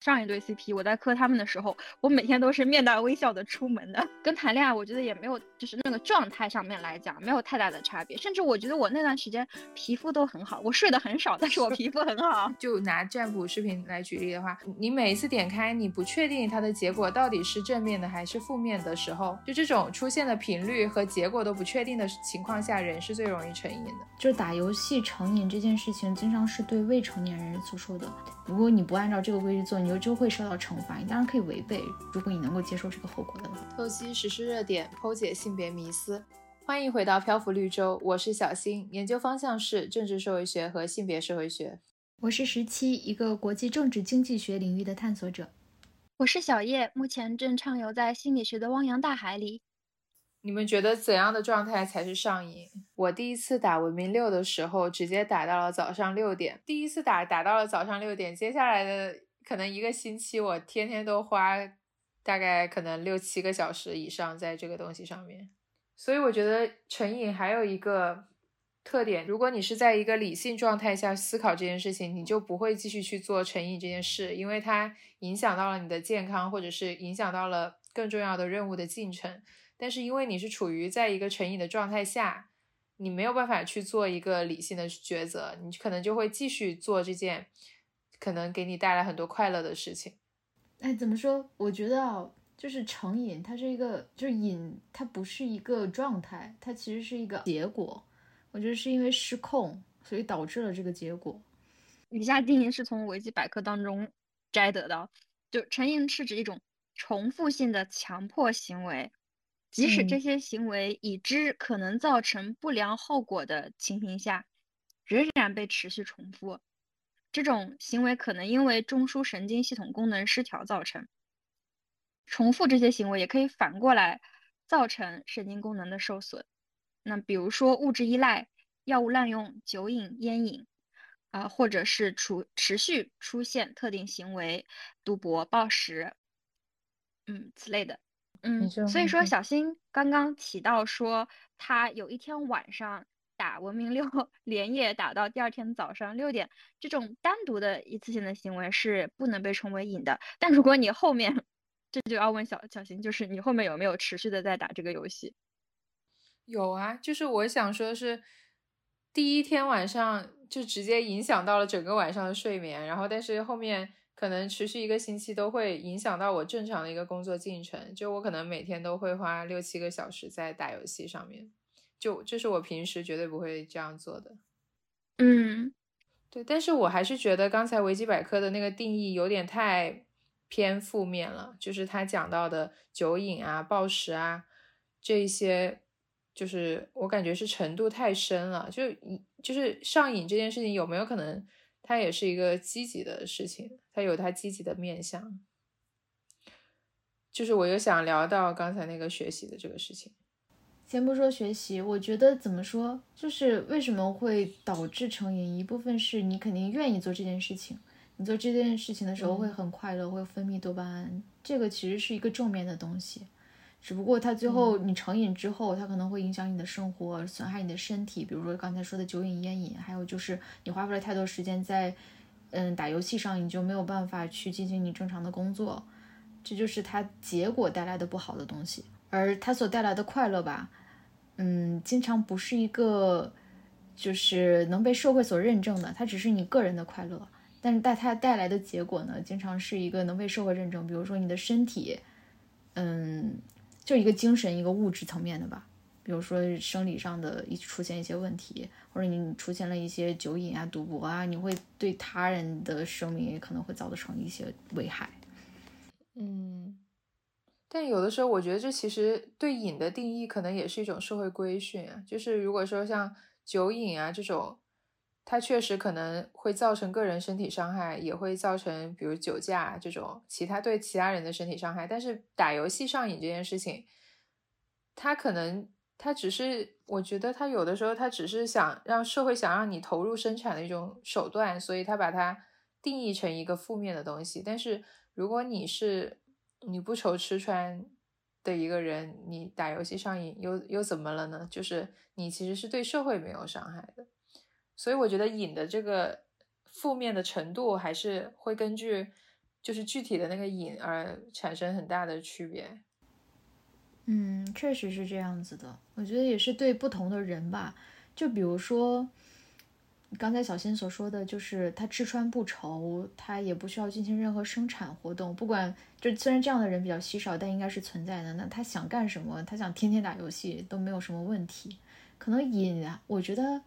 上一对 CP，我在磕他们的时候，我每天都是面带微笑的出门的。跟谈恋爱，我觉得也没有，就是那个状态上面来讲，没有太大的差别。甚至我觉得我那段时间皮肤都很好，我睡得很少，但是我皮肤很好。就拿占卜视频来举例的话，你每一次点开，你不确定它的结果到底是正面的还是负面的时候，就这种出现的频率和结果都不确定的情况下，人是最容易成瘾的。就打游戏成瘾这件事情，经常是对未成年人所说的。如果你不按照这个规矩做，你就就会受到惩罚。你当然可以违背，如果你能够接受这个后果的话。透析实施热点，剖解性别迷思。欢迎回到漂浮绿洲，我是小新，研究方向是政治社会学和性别社会学。我是十七，一个国际政治经济学领域的探索者。我是小叶，目前正畅游在心理学的汪洋大海里。你们觉得怎样的状态才是上瘾？我第一次打文明六的时候，直接打到了早上六点。第一次打打到了早上六点，接下来的可能一个星期，我天天都花大概可能六七个小时以上在这个东西上面。所以我觉得成瘾还有一个特点，如果你是在一个理性状态下思考这件事情，你就不会继续去做成瘾这件事，因为它影响到了你的健康，或者是影响到了更重要的任务的进程。但是因为你是处于在一个成瘾的状态下，你没有办法去做一个理性的抉择，你可能就会继续做这件可能给你带来很多快乐的事情。哎，怎么说？我觉得啊，就是成瘾，它是一个，就是瘾，它不是一个状态，它其实是一个结果。我觉得是因为失控，所以导致了这个结果。以下定义是从维基百科当中摘得的，就成瘾是指一种重复性的强迫行为。即使这些行为已知可能造成不良后果的情形下，仍然被持续重复。这种行为可能因为中枢神经系统功能失调造成。重复这些行为也可以反过来造成神经功能的受损。那比如说物质依赖、药物滥用、酒瘾、烟瘾，啊，或者是出持续出现特定行为，赌博、暴食，嗯，此类的。嗯，所以说小新刚刚提到说，他有一天晚上打文明六，连夜打到第二天早上六点，这种单独的一次性的行为是不能被称为瘾的。但如果你后面，这就要问小小新，就是你后面有没有持续的在打这个游戏？有啊，就是我想说的是第一天晚上就直接影响到了整个晚上的睡眠，然后但是后面。可能持续一个星期都会影响到我正常的一个工作进程，就我可能每天都会花六七个小时在打游戏上面，就这是我平时绝对不会这样做的。嗯，对，但是我还是觉得刚才维基百科的那个定义有点太偏负面了，就是他讲到的酒瘾啊、暴食啊这一些，就是我感觉是程度太深了，就就是上瘾这件事情有没有可能？它也是一个积极的事情，它有它积极的面向。就是我又想聊到刚才那个学习的这个事情。先不说学习，我觉得怎么说，就是为什么会导致成瘾？一部分是你肯定愿意做这件事情，你做这件事情的时候会很快乐，会分泌多巴胺，这个其实是一个正面的东西。只不过它最后你成瘾之后，它可能会影响你的生活，损害你的身体。比如说刚才说的酒瘾、烟瘾，还有就是你花费了太多时间在，嗯，打游戏上，你就没有办法去进行你正常的工作，这就是它结果带来的不好的东西。而它所带来的快乐吧，嗯，经常不是一个就是能被社会所认证的，它只是你个人的快乐。但是带它带来的结果呢，经常是一个能被社会认证，比如说你的身体，嗯。就一个精神一个物质层面的吧，比如说生理上的一出现一些问题，或者你出现了一些酒瘾啊、赌博啊，你会对他人的生命也可能会造成一些危害。嗯，但有的时候我觉得这其实对瘾的定义可能也是一种社会规训啊，就是如果说像酒瘾啊这种。它确实可能会造成个人身体伤害，也会造成比如酒驾这种其他对其他人的身体伤害。但是打游戏上瘾这件事情，它可能它只是，我觉得它有的时候它只是想让社会想让你投入生产的一种手段，所以它把它定义成一个负面的东西。但是如果你是你不愁吃穿的一个人，你打游戏上瘾又又怎么了呢？就是你其实是对社会没有伤害的。所以我觉得瘾的这个负面的程度还是会根据就是具体的那个瘾而产生很大的区别。嗯，确实是这样子的。我觉得也是对不同的人吧。就比如说，刚才小新所说的，就是他吃穿不愁，他也不需要进行任何生产活动。不管就虽然这样的人比较稀少，但应该是存在的。那他想干什么？他想天天打游戏都没有什么问题。可能瘾，我觉得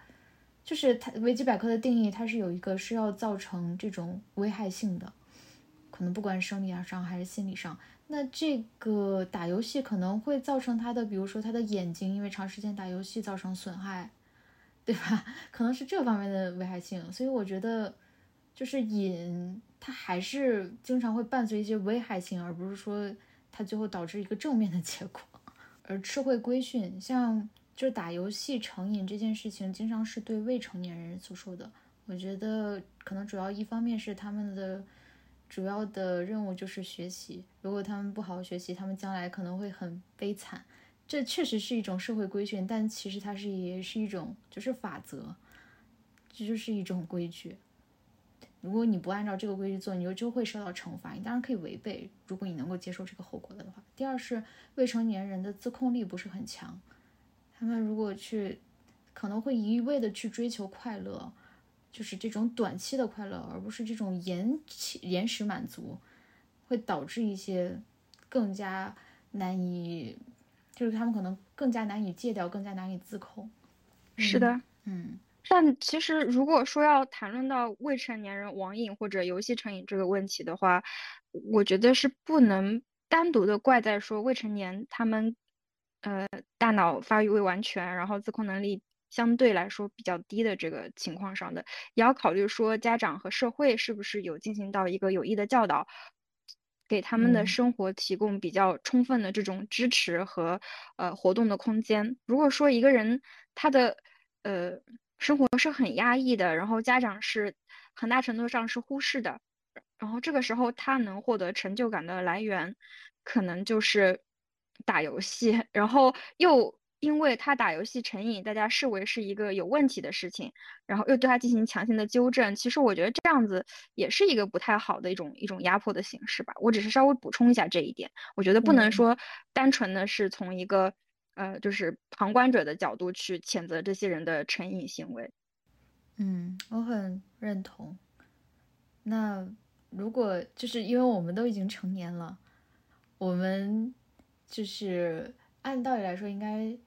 就是他维基百科的定义，它是有一个是要造成这种危害性的，可能不管生理上还是心理上。那这个打游戏可能会造成他的，比如说他的眼睛因为长时间打游戏造成损害，对吧？可能是这方面的危害性。所以我觉得，就是瘾，它还是经常会伴随一些危害性，而不是说它最后导致一个正面的结果。而吃会规训，像就是打游戏成瘾这件事情，经常是对未成年人所说的。我觉得可能主要一方面是他们的。主要的任务就是学习。如果他们不好好学习，他们将来可能会很悲惨。这确实是一种社会规训，但其实它是也是一种就是法则，这就是一种规矩。如果你不按照这个规矩做，你就就会受到惩罚。你当然可以违背，如果你能够接受这个后果的话。第二是未成年人的自控力不是很强，他们如果去可能会一味的去追求快乐。就是这种短期的快乐，而不是这种延期延时满足，会导致一些更加难以，就是他们可能更加难以戒掉，更加难以自控。是的，嗯。但其实如果说要谈论到未成年人网瘾或者游戏成瘾这个问题的话，我觉得是不能单独的怪在说未成年他们，呃，大脑发育未完全，然后自控能力。相对来说比较低的这个情况上的，也要考虑说家长和社会是不是有进行到一个有益的教导，给他们的生活提供比较充分的这种支持和呃活动的空间。如果说一个人他的呃生活是很压抑的，然后家长是很大程度上是忽视的，然后这个时候他能获得成就感的来源，可能就是打游戏，然后又。因为他打游戏成瘾，大家视为是一个有问题的事情，然后又对他进行强行的纠正。其实我觉得这样子也是一个不太好的一种一种压迫的形式吧。我只是稍微补充一下这一点，我觉得不能说单纯的是从一个呃就是旁观者的角度去谴责这些人的成瘾行为。嗯，我很认同。那如果就是因为我们都已经成年了，我们就是按道理来说应该。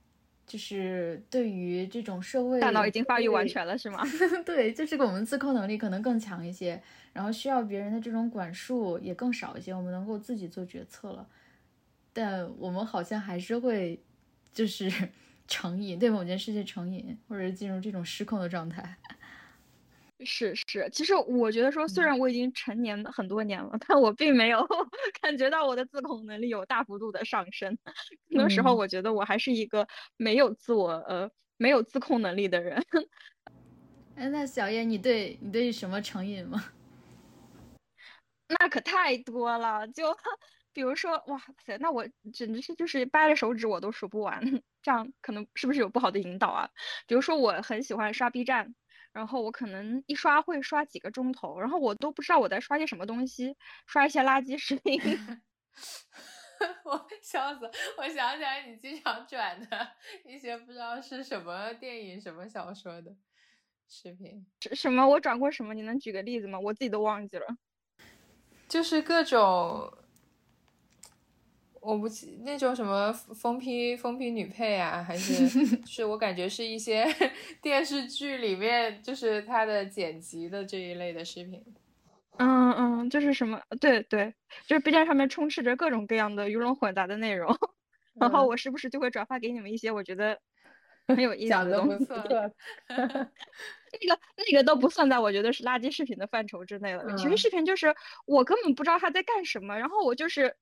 就是对于这种社会，大脑已经发育完全了，是吗？对，就这个我们自控能力可能更强一些，然后需要别人的这种管束也更少一些，我们能够自己做决策了。但我们好像还是会，就是 成瘾，对某件事情成瘾，或者进入这种失控的状态。是是，其实我觉得说，虽然我已经成年很多年了，但我并没有 感觉到我的自控能力有大幅度的上升。很多时候，我觉得我还是一个没有自我呃没有自控能力的人。哎，那小叶，你对你对什么成瘾吗？那可太多了，就比如说，哇塞，那我简直是就是掰着手指我都数不完。这样可能是不是有不好的引导啊？比如说，我很喜欢刷 B 站。然后我可能一刷会刷几个钟头，然后我都不知道我在刷些什么东西，刷一些垃圾视频。我笑死！我想起来你经常转的一些不知道是什么电影、什么小说的视频。什么？我转过什么？你能举个例子吗？我自己都忘记了。就是各种。我不记那种什么疯批疯批女配啊，还是 是我感觉是一些 电视剧里面就是它的剪辑的这一类的视频。嗯嗯，就是什么对对，就是 B 站上面充斥着各种各样的鱼龙混杂的内容，然后我时不时就会转发给你们一些我觉得很有意思的东西。那个那个都不算在我觉得是垃圾视频的范畴之内了。其实视频就是我根本不知道他在干什么，然后我就是。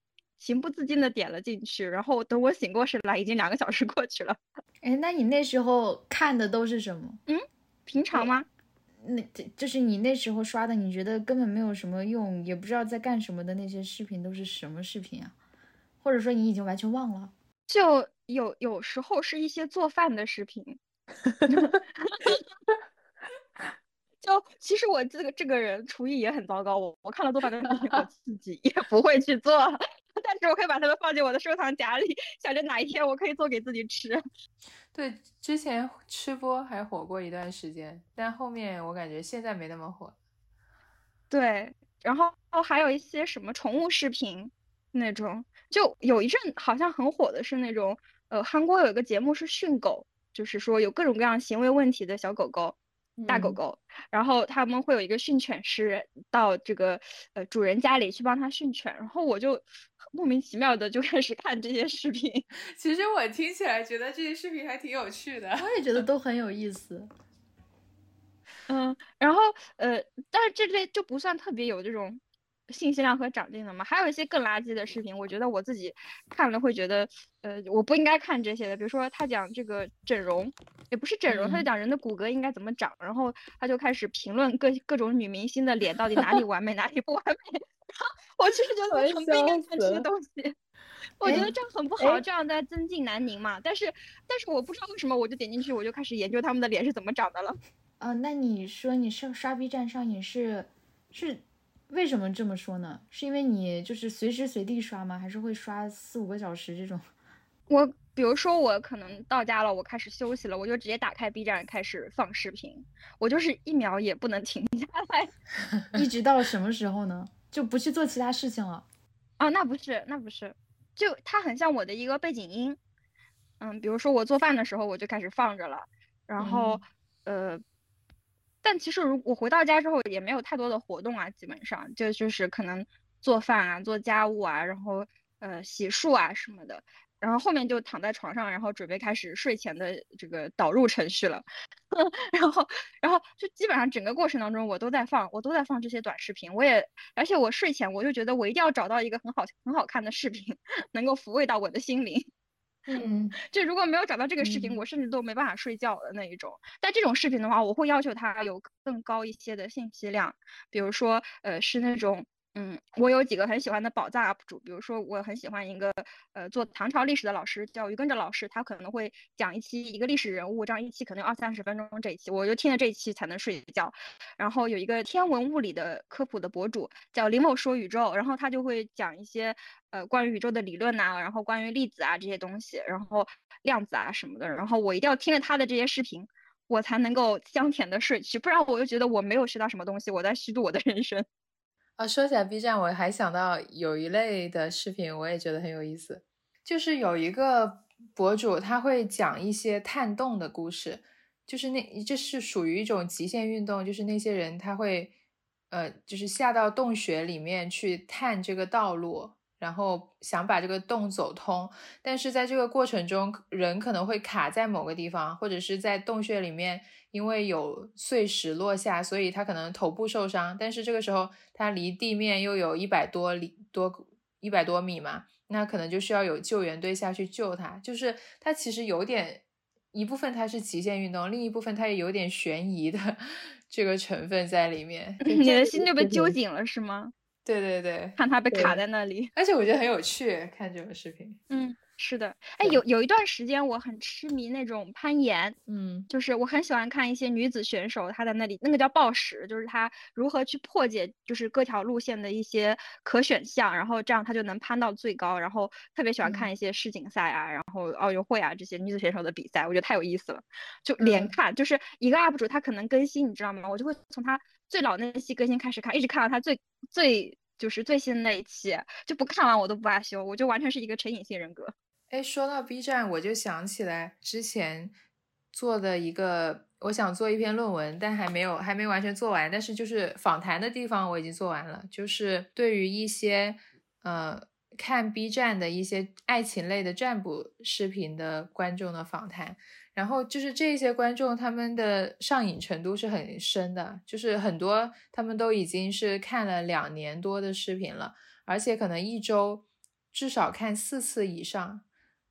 情不自禁的点了进去，然后等我醒过神来，已经两个小时过去了。哎，那你那时候看的都是什么？嗯，平常吗？那就是你那时候刷的，你觉得根本没有什么用，也不知道在干什么的那些视频都是什么视频啊？或者说你已经完全忘了？就有有时候是一些做饭的视频。就其实我这个这个人厨艺也很糟糕，我我看了做饭的视频，我自己也 不会去做，但是我可以把它们放进我的收藏夹里，想着哪一天我可以做给自己吃。对，之前吃播还火过一段时间，但后面我感觉现在没那么火。对，然后还有一些什么宠物视频那种，就有一阵好像很火的是那种，呃，韩国有一个节目是训狗，就是说有各种各样行为问题的小狗狗。大狗狗，然后他们会有一个训犬师到这个呃主人家里去帮他训犬，然后我就莫名其妙的就开始看这些视频。其实我听起来觉得这些视频还挺有趣的，我也觉得都很有意思。嗯，然后呃，但是这类就不算特别有这种。信息量和长进的嘛，还有一些更垃圾的视频，我觉得我自己看了会觉得，呃，我不应该看这些的。比如说他讲这个整容，也不是整容，他就讲人的骨骼应该怎么长，然后他就开始评论各各种女明星的脸到底哪里完美，哪里不完美。然后我其实觉得很不应该看这些东西，我觉得这样很不好，这样在增进南宁嘛。但是但是我不知道为什么，我就点进去，我就开始研究他们的脸是怎么长的了。啊，那你说你是刷 B 站上瘾是是？为什么这么说呢？是因为你就是随时随地刷吗？还是会刷四五个小时这种？我比如说我可能到家了，我开始休息了，我就直接打开 B 站开始放视频，我就是一秒也不能停下来，一直到什么时候呢？就不去做其他事情了？啊，那不是，那不是，就它很像我的一个背景音。嗯，比如说我做饭的时候我就开始放着了，然后呃。但其实，如我回到家之后也没有太多的活动啊，基本上就就是可能做饭啊、做家务啊，然后呃洗漱啊什么的，然后后面就躺在床上，然后准备开始睡前的这个导入程序了。然后，然后就基本上整个过程当中，我都在放，我都在放这些短视频。我也，而且我睡前我就觉得我一定要找到一个很好很好看的视频，能够抚慰到我的心灵。嗯，就如果没有找到这个视频，我甚至都没办法睡觉的那一种。但这种视频的话，我会要求它有更高一些的信息量，比如说，呃，是那种。嗯，我有几个很喜欢的宝藏 UP 主，比如说我很喜欢一个呃做唐朝历史的老师，叫于根哲老师，他可能会讲一期一个历史人物，这样一期可能二三十分钟这一期，我就听了这一期才能睡觉。然后有一个天文物理的科普的博主叫林某说宇宙，然后他就会讲一些呃关于宇宙的理论呐，然后关于粒子啊这些东西，然后量子啊什么的，然后我一定要听着他的这些视频，我才能够香甜的睡去，不然我就觉得我没有学到什么东西，我在虚度我的人生。啊，说起来 B 站，我还想到有一类的视频，我也觉得很有意思，就是有一个博主他会讲一些探洞的故事，就是那这是属于一种极限运动，就是那些人他会呃，就是下到洞穴里面去探这个道路。然后想把这个洞走通，但是在这个过程中，人可能会卡在某个地方，或者是在洞穴里面，因为有碎石落下，所以他可能头部受伤。但是这个时候，他离地面又有一百多里多一百多米嘛，那可能就需要有救援队下去救他。就是他其实有点一部分他是极限运动，另一部分他也有点悬疑的 这个成分在里面。你的心就被揪紧了，是吗？对对对，看他被卡在那里，而且我觉得很有趣，看这种视频。嗯。是的，哎，有有一段时间我很痴迷那种攀岩，嗯，就是我很喜欢看一些女子选手，她在那里那个叫暴食，就是她如何去破解就是各条路线的一些可选项，然后这样她就能攀到最高。然后特别喜欢看一些世锦赛啊，然后奥运会啊这些女子选手的比赛，我觉得太有意思了，就连看，就是一个 UP 主他可能更新，你知道吗？我就会从他最老那一期更新开始看，一直看到他最最就是最新的那一期，就不看完我都不罢休，我就完全是一个成瘾性人格。哎，说到 B 站，我就想起来之前做的一个，我想做一篇论文，但还没有还没完全做完。但是就是访谈的地方我已经做完了，就是对于一些呃看 B 站的一些爱情类的占卜视频的观众的访谈。然后就是这些观众他们的上瘾程度是很深的，就是很多他们都已经是看了两年多的视频了，而且可能一周至少看四次以上。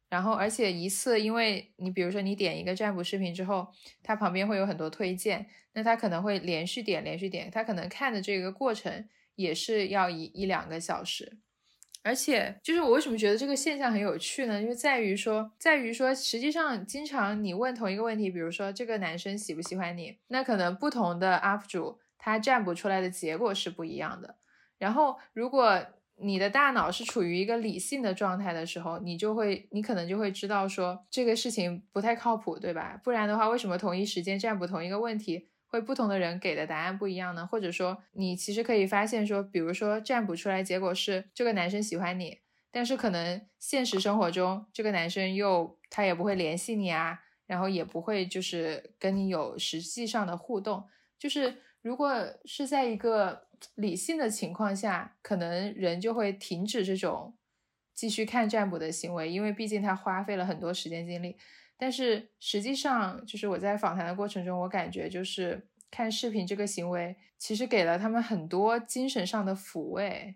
然后，而且一次，因为你比如说你点一个占卜视频之后，它旁边会有很多推荐，那他可能会连续点，连续点，他可能看的这个过程也是要一一两个小时。而且，就是我为什么觉得这个现象很有趣呢？就在于说，在于说，实际上，经常你问同一个问题，比如说这个男生喜不喜欢你，那可能不同的 UP 主他占卜出来的结果是不一样的。然后，如果你的大脑是处于一个理性的状态的时候，你就会，你可能就会知道说这个事情不太靠谱，对吧？不然的话，为什么同一时间占卜同一个问题？会不同的人给的答案不一样呢？或者说，你其实可以发现说，比如说占卜出来结果是这个男生喜欢你，但是可能现实生活中这个男生又他也不会联系你啊，然后也不会就是跟你有实际上的互动。就是如果是在一个理性的情况下，可能人就会停止这种继续看占卜的行为，因为毕竟他花费了很多时间精力。但是实际上，就是我在访谈的过程中，我感觉就是看视频这个行为，其实给了他们很多精神上的抚慰。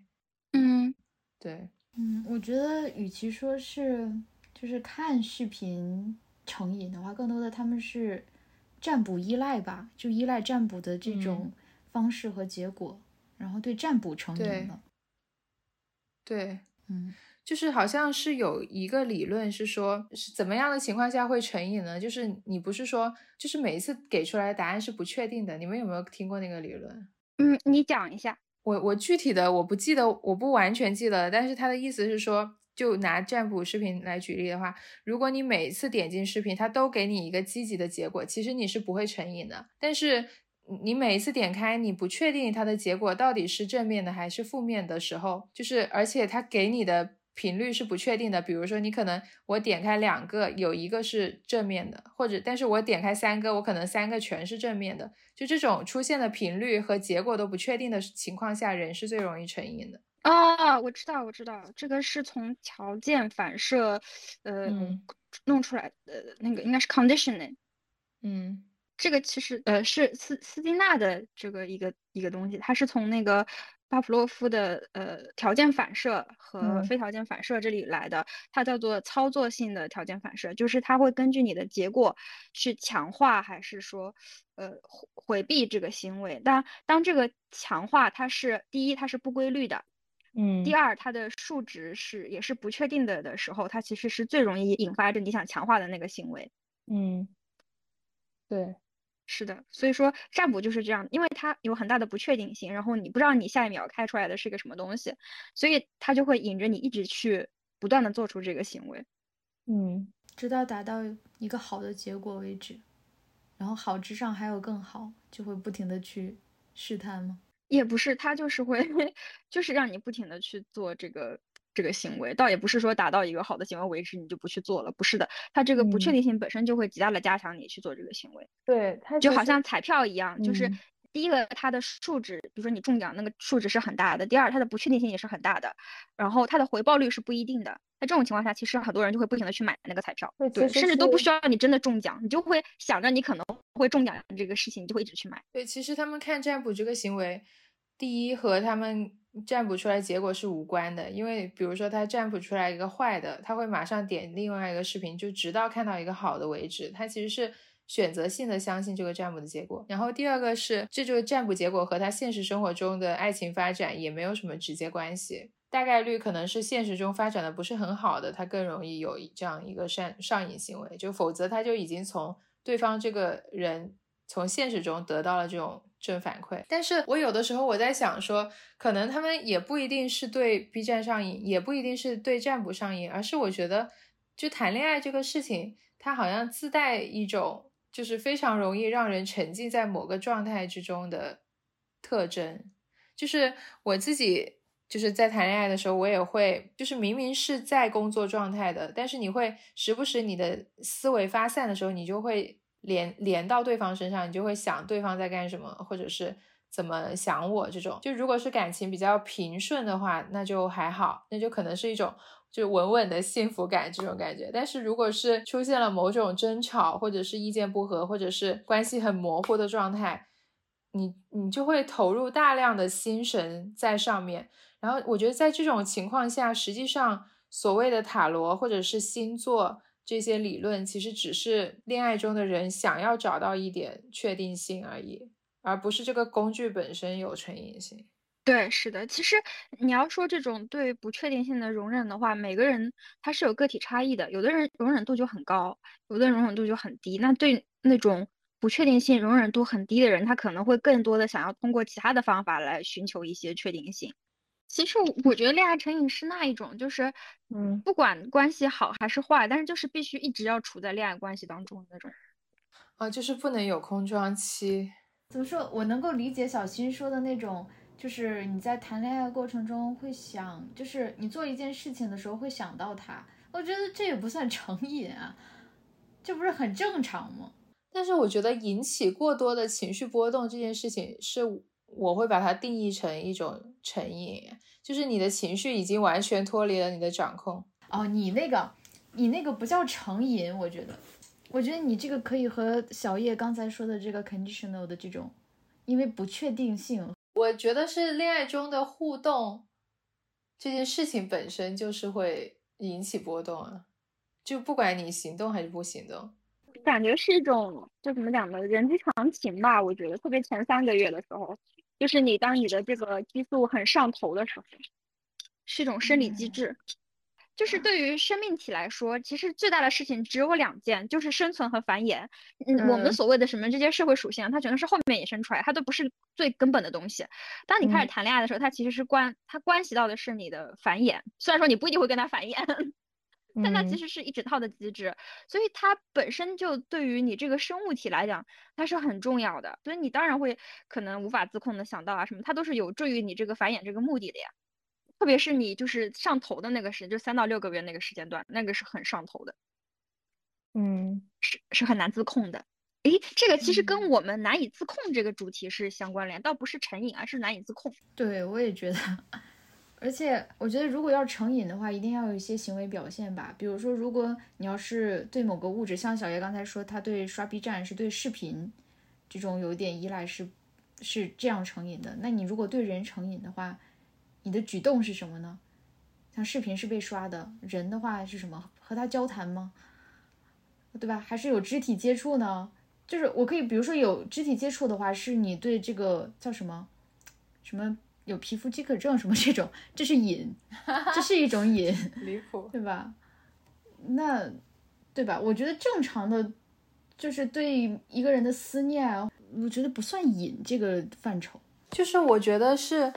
嗯，对，嗯，我觉得与其说是就是看视频成瘾的话，更多的他们是占卜依赖吧，就依赖占卜的这种方式和结果，然后对占卜成瘾了。对，嗯。就是好像是有一个理论是说，是怎么样的情况下会成瘾呢？就是你不是说，就是每一次给出来的答案是不确定的。你们有没有听过那个理论？嗯，你讲一下。我我具体的我不记得，我不完全记得。但是他的意思是说，就拿占卜视频来举例的话，如果你每一次点进视频，它都给你一个积极的结果，其实你是不会成瘾的。但是你每一次点开，你不确定它的结果到底是正面的还是负面的时候，就是而且它给你的。频率是不确定的，比如说你可能我点开两个，有一个是正面的，或者但是我点开三个，我可能三个全是正面的，就这种出现的频率和结果都不确定的情况下，人是最容易成瘾的。哦，我知道，我知道，这个是从条件反射，呃，弄出来的那个应该是 conditioning。嗯，这个其实呃是斯斯金纳的这个一个一个东西，它是从那个。巴甫洛夫的呃条件反射和非条件反射这里来的，它叫做操作性的条件反射，就是它会根据你的结果去强化还是说呃回避这个行为。当当这个强化它是第一它是不规律的，嗯，第二它的数值是也是不确定的的时候，它其实是最容易引发着你想强化的那个行为。嗯，对。是的，所以说占卜就是这样，因为它有很大的不确定性，然后你不知道你下一秒开出来的是个什么东西，所以它就会引着你一直去不断的做出这个行为，嗯，直到达到一个好的结果为止，然后好之上还有更好，就会不停的去试探吗？也不是，它就是会，就是让你不停的去做这个。这个行为倒也不是说达到一个好的行为为止你就不去做了，不是的，它这个不确定性本身就会极大的加强你去做这个行为。对，它就好像彩票一样，就是第一个它的数值，比如说你中奖那个数值是很大的，第二它的不确定性也是很大的，然后它的回报率是不一定的。在这种情况下，其实很多人就会不停的去买那个彩票，对，甚至都不需要你真的中奖，你就会想着你可能会中奖这个事情，你就会一直去买。对，其实他们看占卜这个行为，第一和他们。占卜出来结果是无关的，因为比如说他占卜出来一个坏的，他会马上点另外一个视频，就直到看到一个好的为止。他其实是选择性的相信这个占卜的结果。然后第二个是，这就是占卜结果和他现实生活中的爱情发展也没有什么直接关系，大概率可能是现实中发展的不是很好的，他更容易有这样一个上上瘾行为。就否则他就已经从对方这个人从现实中得到了这种。正反馈，但是我有的时候我在想说，可能他们也不一定是对 B 站上瘾，也不一定是对占卜上瘾，而是我觉得，就谈恋爱这个事情，它好像自带一种就是非常容易让人沉浸在某个状态之中的特征。就是我自己就是在谈恋爱的时候，我也会，就是明明是在工作状态的，但是你会时不时你的思维发散的时候，你就会。连连到对方身上，你就会想对方在干什么，或者是怎么想我这种。就如果是感情比较平顺的话，那就还好，那就可能是一种就稳稳的幸福感这种感觉。但是如果是出现了某种争吵，或者是意见不合，或者是关系很模糊的状态，你你就会投入大量的心神在上面。然后我觉得在这种情况下，实际上所谓的塔罗或者是星座。这些理论其实只是恋爱中的人想要找到一点确定性而已，而不是这个工具本身有成瘾性。对，是的。其实你要说这种对不确定性的容忍的话，每个人他是有个体差异的，有的人容忍度就很高，有的人容忍度就很低。那对那种不确定性容忍度很低的人，他可能会更多的想要通过其他的方法来寻求一些确定性。其实我觉得恋爱成瘾是那一种，就是嗯，不管关系好还是坏，但是就是必须一直要处在恋爱关系当中的那种。啊，就是不能有空窗期。怎么说？我能够理解小新说的那种。就是你在谈恋爱过程中会想，就是你做一件事情的时候会想到他，我觉得这也不算成瘾啊，这不是很正常吗？但是我觉得引起过多的情绪波动这件事情，是我会把它定义成一种成瘾，就是你的情绪已经完全脱离了你的掌控。哦，你那个，你那个不叫成瘾，我觉得，我觉得你这个可以和小叶刚才说的这个 conditional 的这种，因为不确定性。我觉得是恋爱中的互动这件事情本身就是会引起波动啊，就不管你行动还是不行动，感觉是一种就怎么讲呢，人之常情吧。我觉得特别前三个月的时候，就是你当你的这个激素很上头的时候，是一种生理机制。就是对于生命体来说，其实最大的事情只有两件，就是生存和繁衍。嗯，我们所谓的什么这些社会属性，它全都是后面衍生出来，它都不是最根本的东西。当你开始谈恋爱的时候，它其实是关它关系到的是你的繁衍。虽然说你不一定会跟他繁衍，但它其实是一整套的机制，所以它本身就对于你这个生物体来讲，它是很重要的。所以你当然会可能无法自控的想到啊什么，它都是有助于你这个繁衍这个目的的呀。特别是你就是上头的那个时，就三到六个月那个时间段，那个是很上头的，嗯，是是很难自控的。诶，这个其实跟我们难以自控这个主题是相关联，倒不是成瘾，而是难以自控。对，我也觉得。而且我觉得，如果要成瘾的话，一定要有一些行为表现吧。比如说，如果你要是对某个物质，像小叶刚才说，他对刷 B 站是对视频这种有点依赖，是是这样成瘾的。那你如果对人成瘾的话，你的举动是什么呢？像视频是被刷的，人的话是什么？和他交谈吗？对吧？还是有肢体接触呢？就是我可以，比如说有肢体接触的话，是你对这个叫什么？什么有皮肤饥渴症什么这种？这是瘾，这是一种瘾，离谱，对吧？那对吧？我觉得正常的，就是对一个人的思念，我觉得不算瘾这个范畴。就是我觉得是。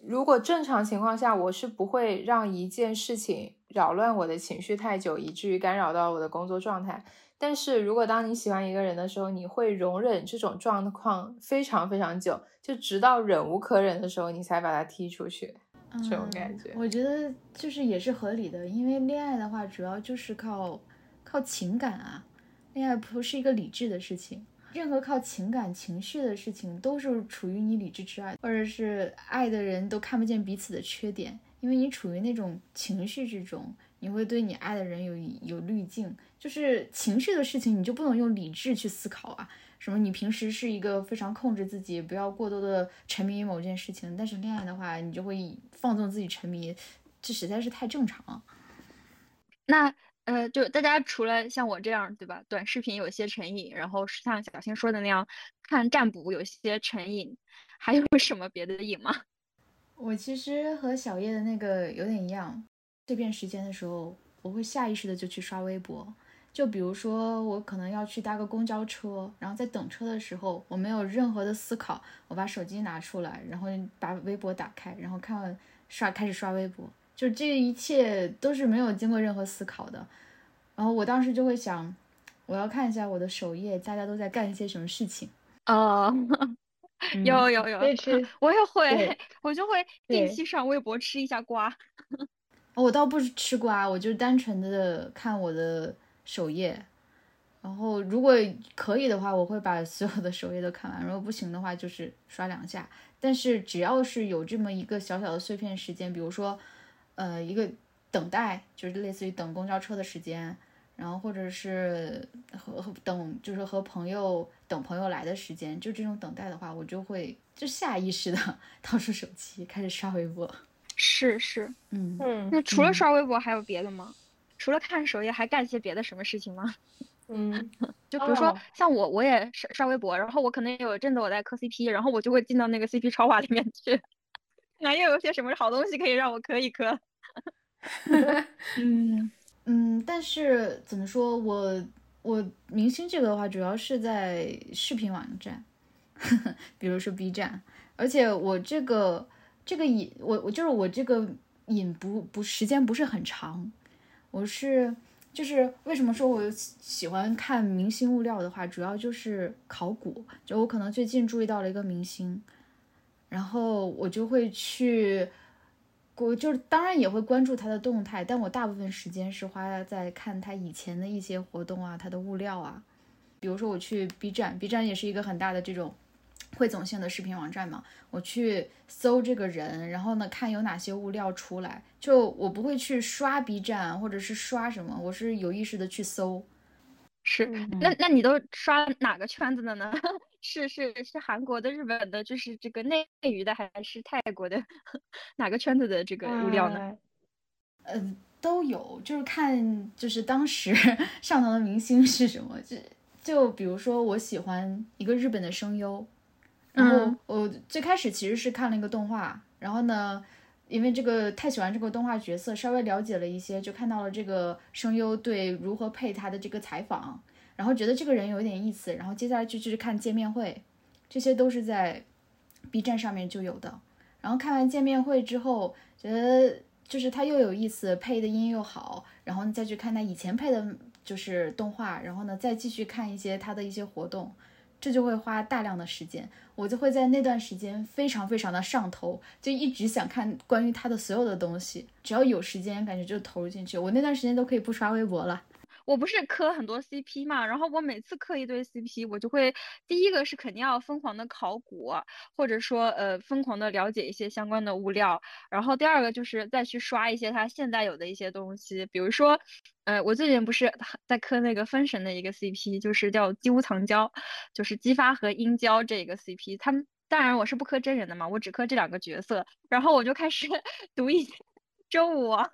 如果正常情况下，我是不会让一件事情扰乱我的情绪太久，以至于干扰到我的工作状态。但是如果当你喜欢一个人的时候，你会容忍这种状况非常非常久，就直到忍无可忍的时候，你才把他踢出去。这种感觉，我觉得就是也是合理的，因为恋爱的话，主要就是靠靠情感啊，恋爱不是一个理智的事情。任何靠情感情绪的事情，都是处于你理智之外，或者是爱的人都看不见彼此的缺点，因为你处于那种情绪之中，你会对你爱的人有有滤镜，就是情绪的事情，你就不能用理智去思考啊。什么？你平时是一个非常控制自己，不要过多的沉迷于某件事情，但是恋爱的话，你就会放纵自己沉迷，这实在是太正常了。那。呃，就大家除了像我这样，对吧？短视频有些成瘾，然后像小新说的那样看占卜有些成瘾，还有什么别的瘾吗？我其实和小叶的那个有点一样，碎片时间的时候，我会下意识的就去刷微博。就比如说，我可能要去搭个公交车，然后在等车的时候，我没有任何的思考，我把手机拿出来，然后把微博打开，然后看完刷开始刷微博。就这一切都是没有经过任何思考的，然后我当时就会想，我要看一下我的首页，大家都在干一些什么事情。哦，有 有有，我也会，我就会定期上微博吃一下瓜。我倒不是吃瓜，我就单纯的看我的首页，然后如果可以的话，我会把所有的首页都看完；如果不行的话，就是刷两下。但是只要是有这么一个小小的碎片时间，比如说。呃，一个等待就是类似于等公交车的时间，然后或者是和和等就是和朋友等朋友来的时间，就这种等待的话，我就会就下意识的 掏出手机开始刷微博。是是，嗯嗯。那除了刷微博还有别的吗？除了看首页还干些别的什么事情吗？嗯，就比如说像我，我也刷刷微博，然后我可能有一阵子我在磕 CP，然后我就会进到那个 CP 超话里面去。那又有些什么好东西可以让我磕一磕？嗯嗯，但是怎么说，我我明星这个的话，主要是在视频网站，比如说 B 站，而且我这个这个瘾，我我就是我这个瘾不不时间不是很长，我是就是为什么说我喜欢看明星物料的话，主要就是考古，就我可能最近注意到了一个明星，然后我就会去。我就是当然也会关注他的动态，但我大部分时间是花在看他以前的一些活动啊，他的物料啊。比如说我去 B 站，B 站也是一个很大的这种汇总性的视频网站嘛。我去搜这个人，然后呢看有哪些物料出来。就我不会去刷 B 站或者是刷什么，我是有意识的去搜。是，那那你都刷哪个圈子的呢？是是是韩国的、日本的，就是这个内娱的，还是泰国的？哪个圈子的这个物料呢？嗯，都有，就是看就是当时 上头的明星是什么。就就比如说，我喜欢一个日本的声优，然后我最开始其实是看了一个动画，然后呢。因为这个太喜欢这个动画角色，稍微了解了一些，就看到了这个声优对如何配他的这个采访，然后觉得这个人有点意思，然后接下来就去看见面会，这些都是在 B 站上面就有的。然后看完见面会之后，觉得就是他又有意思，配的音又好，然后再去看他以前配的就是动画，然后呢再继续看一些他的一些活动。这就会花大量的时间，我就会在那段时间非常非常的上头，就一直想看关于他的所有的东西，只要有时间，感觉就投入进去。我那段时间都可以不刷微博了。我不是磕很多 CP 嘛，然后我每次磕一堆 CP，我就会第一个是肯定要疯狂的考古，或者说呃疯狂的了解一些相关的物料，然后第二个就是再去刷一些他现在有的一些东西，比如说，呃我最近不是在磕那个封神的一个 CP，就是叫姬无藏娇，就是姬发和殷郊这个 CP，他们当然我是不磕真人的嘛，我只磕这两个角色，然后我就开始 读一些周武王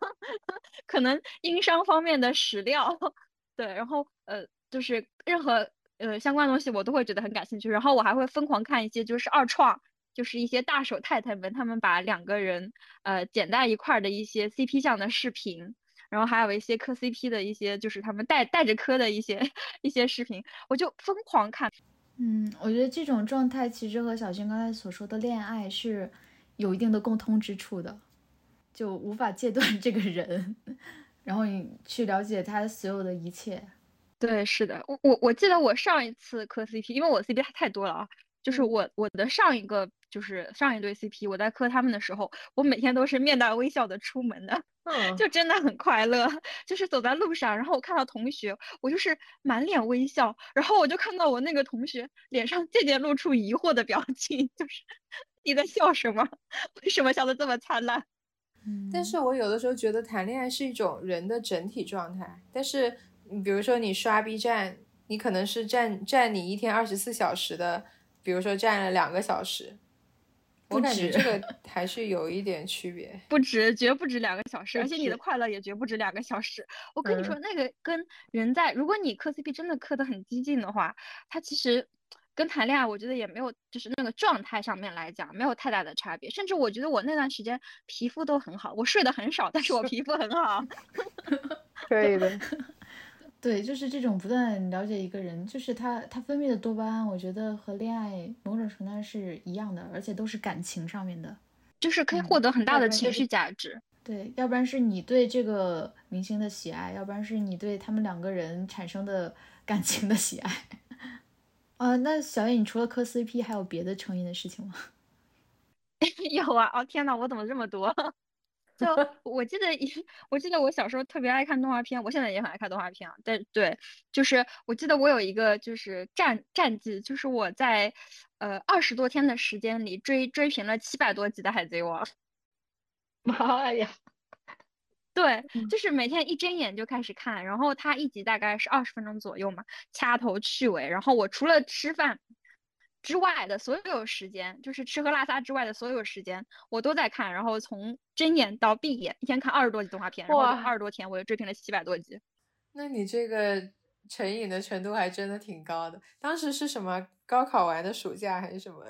可能殷商方面的史料。对，然后呃，就是任何呃相关的东西我都会觉得很感兴趣，然后我还会疯狂看一些就是二创，就是一些大手太太们他们把两个人呃剪在一块儿的一些 CP 上的视频，然后还有一些磕 CP 的一些就是他们带带着磕的一些 一些视频，我就疯狂看。嗯，我觉得这种状态其实和小新刚才所说的恋爱是有一定的共通之处的，就无法戒断这个人。然后你去了解他所有的一切，对，是的，我我我记得我上一次磕 CP，因为我 CP 太多了啊，就是我我的上一个就是上一对 CP，我在磕他们的时候，我每天都是面带微笑的出门的，嗯，就真的很快乐，就是走在路上，然后我看到同学，我就是满脸微笑，然后我就看到我那个同学脸上渐渐露出疑惑的表情，就是你在笑什么？为什么笑得这么灿烂？但是我有的时候觉得谈恋爱是一种人的整体状态。但是，你比如说你刷 B 站，你可能是占占你一天二十四小时的，比如说占了两个小时，我感觉这个 还是有一点区别。不止，绝不止两个小时，而且你的快乐也绝不止两个小时。我跟你说，那个跟人在，如果你磕 CP 真的磕得很激进的话，他其实。跟谈恋爱，我觉得也没有，就是那个状态上面来讲，没有太大的差别。甚至我觉得我那段时间皮肤都很好，我睡得很少，但是我皮肤很好。可以的，对，就是这种不断了解一个人，就是他他分泌的多巴胺，我觉得和恋爱某种程度上是一样的，而且都是感情上面的，就是可以获得很大的情绪价值。对，要不然是你对这个明星的喜爱，要不然是你对他们两个人产生的感情的喜爱。啊，那小野，你除了磕 CP，还有别的成瘾的事情吗？有啊！哦天呐，我怎么这么多？就 我记得，我记得我小时候特别爱看动画片，我现在也很爱看动画片啊。但对，就是我记得我有一个就是战战绩，就是我在呃二十多天的时间里追追平了七百多集的海贼王。妈呀！对，就是每天一睁眼就开始看，然后它一集大概是二十分钟左右嘛，掐头去尾。然后我除了吃饭之外的所有时间，就是吃喝拉撒之外的所有时间，我都在看。然后从睁眼到闭眼，一天看二十多集动画片，然后二十多天我就追平了七百多集。那你这个成瘾的程度还真的挺高的。当时是什么高考完的暑假还是什么？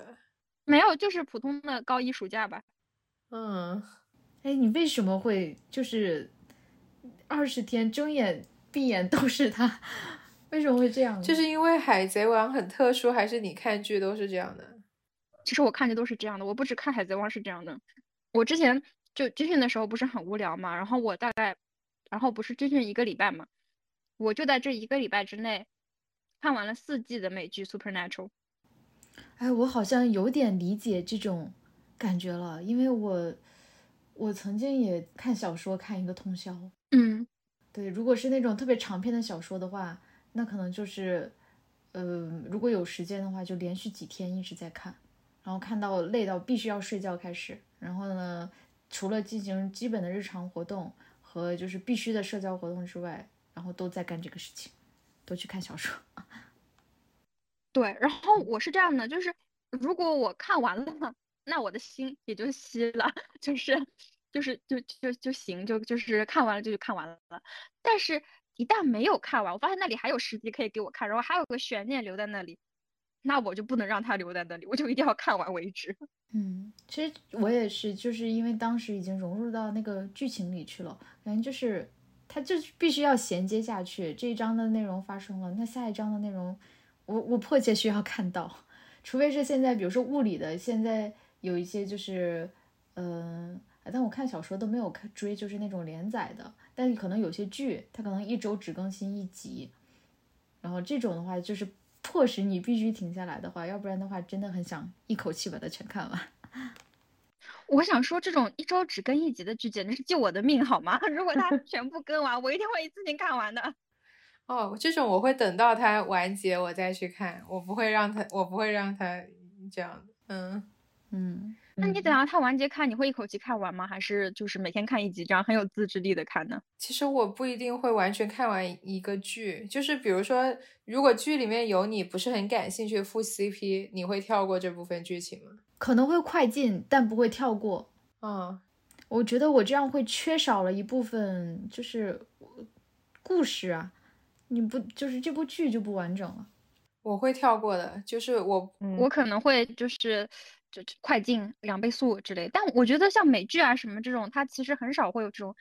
没有，就是普通的高一暑假吧。嗯，哎，你为什么会就是二十天睁眼闭眼都是他？为什么会这样？就是因为《海贼王》很特殊，还是你看剧都是这样的？其实我看的都是这样的，我不止看《海贼王》是这样的。我之前就军训的时候不是很无聊嘛，然后我大概，然后不是军训一个礼拜嘛，我就在这一个礼拜之内看完了四季的美剧《Supernatural》。哎，我好像有点理解这种感觉了，因为我我曾经也看小说看一个通宵。嗯，对，如果是那种特别长篇的小说的话，那可能就是，呃，如果有时间的话，就连续几天一直在看，然后看到累到必须要睡觉开始，然后呢，除了进行基本的日常活动和就是必须的社交活动之外，然后都在干这个事情，都去看小说。对，然后我是这样的，就是如果我看完了，那我的心也就息了，就是就是就就就行，就就是看完了就就看完了。但是，一旦没有看完，我发现那里还有十集可以给我看，然后还有个悬念留在那里，那我就不能让它留在那里，我就一定要看完为止。嗯，其实我也是，就是因为当时已经融入到那个剧情里去了，感觉就是它就必须要衔接下去，这一章的内容发生了，那下一章的内容。我我迫切需要看到，除非是现在，比如说物理的，现在有一些就是，嗯，但我看小说都没有看追，就是那种连载的，但可能有些剧，它可能一周只更新一集，然后这种的话，就是迫使你必须停下来的话，要不然的话，真的很想一口气把它全看完。我想说，这种一周只更一集的剧，简直是救我的命，好吗？如果它 全部更完，我一定会一次性看完的。哦，这种我会等到它完结我再去看，我不会让它，我不会让它这样的。嗯嗯，那你等到它完结看，你会一口气看完吗？还是就是每天看一集，这样很有自制力的看呢？其实我不一定会完全看完一个剧，就是比如说，如果剧里面有你不是很感兴趣的副 CP，你会跳过这部分剧情吗？可能会快进，但不会跳过。嗯，我觉得我这样会缺少了一部分，就是故事啊。你不就是这部剧就不完整了？我会跳过的，就是我我可能会就是就快进两倍速之类。但我觉得像美剧啊什么这种，它其实很少会有这种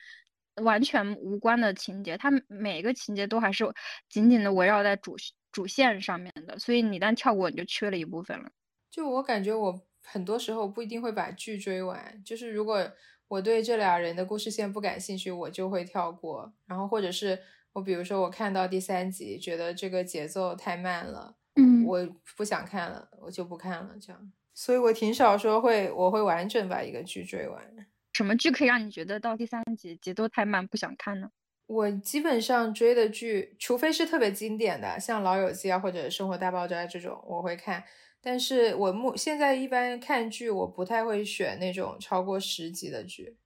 完全无关的情节，它每个情节都还是紧紧的围绕在主主线上面的。所以你一旦跳过，你就缺了一部分了。就我感觉，我很多时候不一定会把剧追完。就是如果我对这俩人的故事线不感兴趣，我就会跳过。然后或者是。我比如说，我看到第三集，觉得这个节奏太慢了，嗯，我不想看了，我就不看了，这样。所以我挺少说会，我会完整把一个剧追完。什么剧可以让你觉得到第三集节奏太慢，不想看呢？我基本上追的剧，除非是特别经典的，像《老友记》啊或者《生活大爆炸》这种，我会看。但是我目现在一般看剧，我不太会选那种超过十集的剧，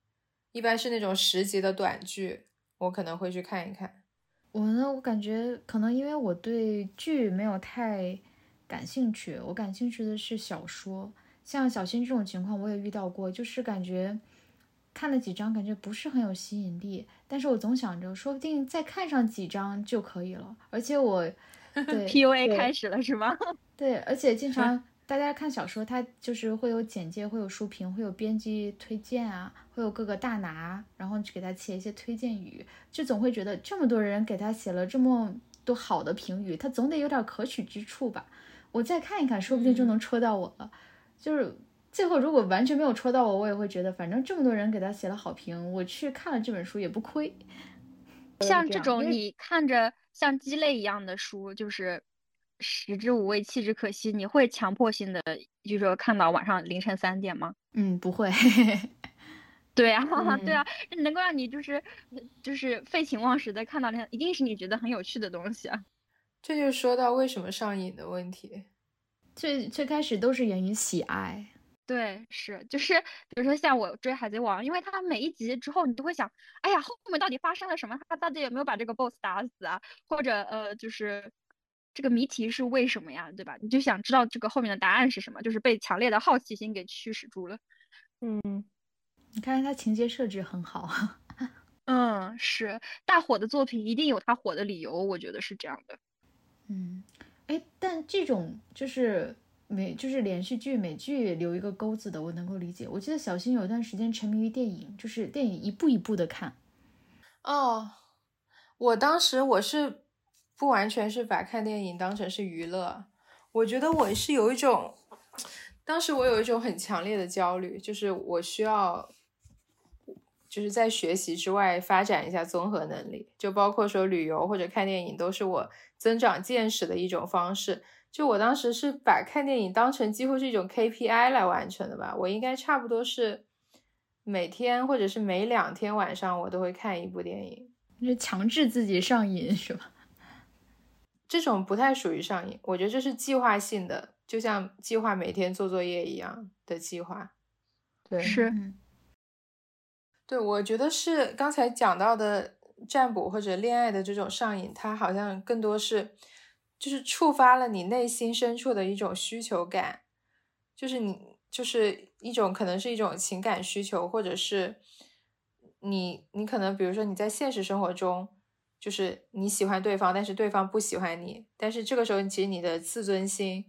一般是那种十集的短剧，我可能会去看一看。我呢，我感觉可能因为我对剧没有太感兴趣，我感兴趣的是小说。像小新这种情况，我也遇到过，就是感觉看了几章，感觉不是很有吸引力。但是我总想着，说不定再看上几章就可以了。而且我 对 PUA 开始了是吗？对，而且经常。大家看小说，它就是会有简介，会有书评，会有编辑推荐啊，会有各个大拿，然后给他写一些推荐语，就总会觉得这么多人给他写了这么多好的评语，他总得有点可取之处吧？我再看一看，说不定就能戳到我了。就是最后如果完全没有戳到我，我也会觉得反正这么多人给他写了好评，我去看了这本书也不亏。像这种你看着像鸡肋一样的书，就是。食之无味，弃之可惜。你会强迫性的，就是说看到晚上凌晨三点吗？嗯，不会。对啊，对啊，能够让你就是就是废寝忘食的看到那，一定是你觉得很有趣的东西啊。这就说到为什么上瘾的问题。最最开始都是源于喜爱。对，是就是比如说像我追海贼王，因为它每一集之后你都会想，哎呀，后面到底发生了什么？他到底有没有把这个 boss 打死啊？或者呃，就是。这个谜题是为什么呀？对吧？你就想知道这个后面的答案是什么，就是被强烈的好奇心给驱使住了。嗯，你看它情节设置很好。嗯，是大火的作品一定有它火的理由，我觉得是这样的。嗯，哎，但这种就是美就是连续剧、美剧留一个钩子的，我能够理解。我记得小新有一段时间沉迷于电影，就是电影一步一步的看。哦，我当时我是不完全是把看电影当成是娱乐，我觉得我是有一种，当时我有一种很强烈的焦虑，就是我需要就是在学习之外发展一下综合能力，就包括说旅游或者看电影都是我增长见识的一种方式。就我当时是把看电影当成几乎是一种 KPI 来完成的吧，我应该差不多是每天或者是每两天晚上我都会看一部电影，就强制自己上瘾是吧？这种不太属于上瘾，我觉得这是计划性的，就像计划每天做作业一样的计划。对，是，对，我觉得是刚才讲到的占卜或者恋爱的这种上瘾，它好像更多是。就是触发了你内心深处的一种需求感，就是你就是一种可能是一种情感需求，或者是你你可能比如说你在现实生活中，就是你喜欢对方，但是对方不喜欢你，但是这个时候其实你的自尊心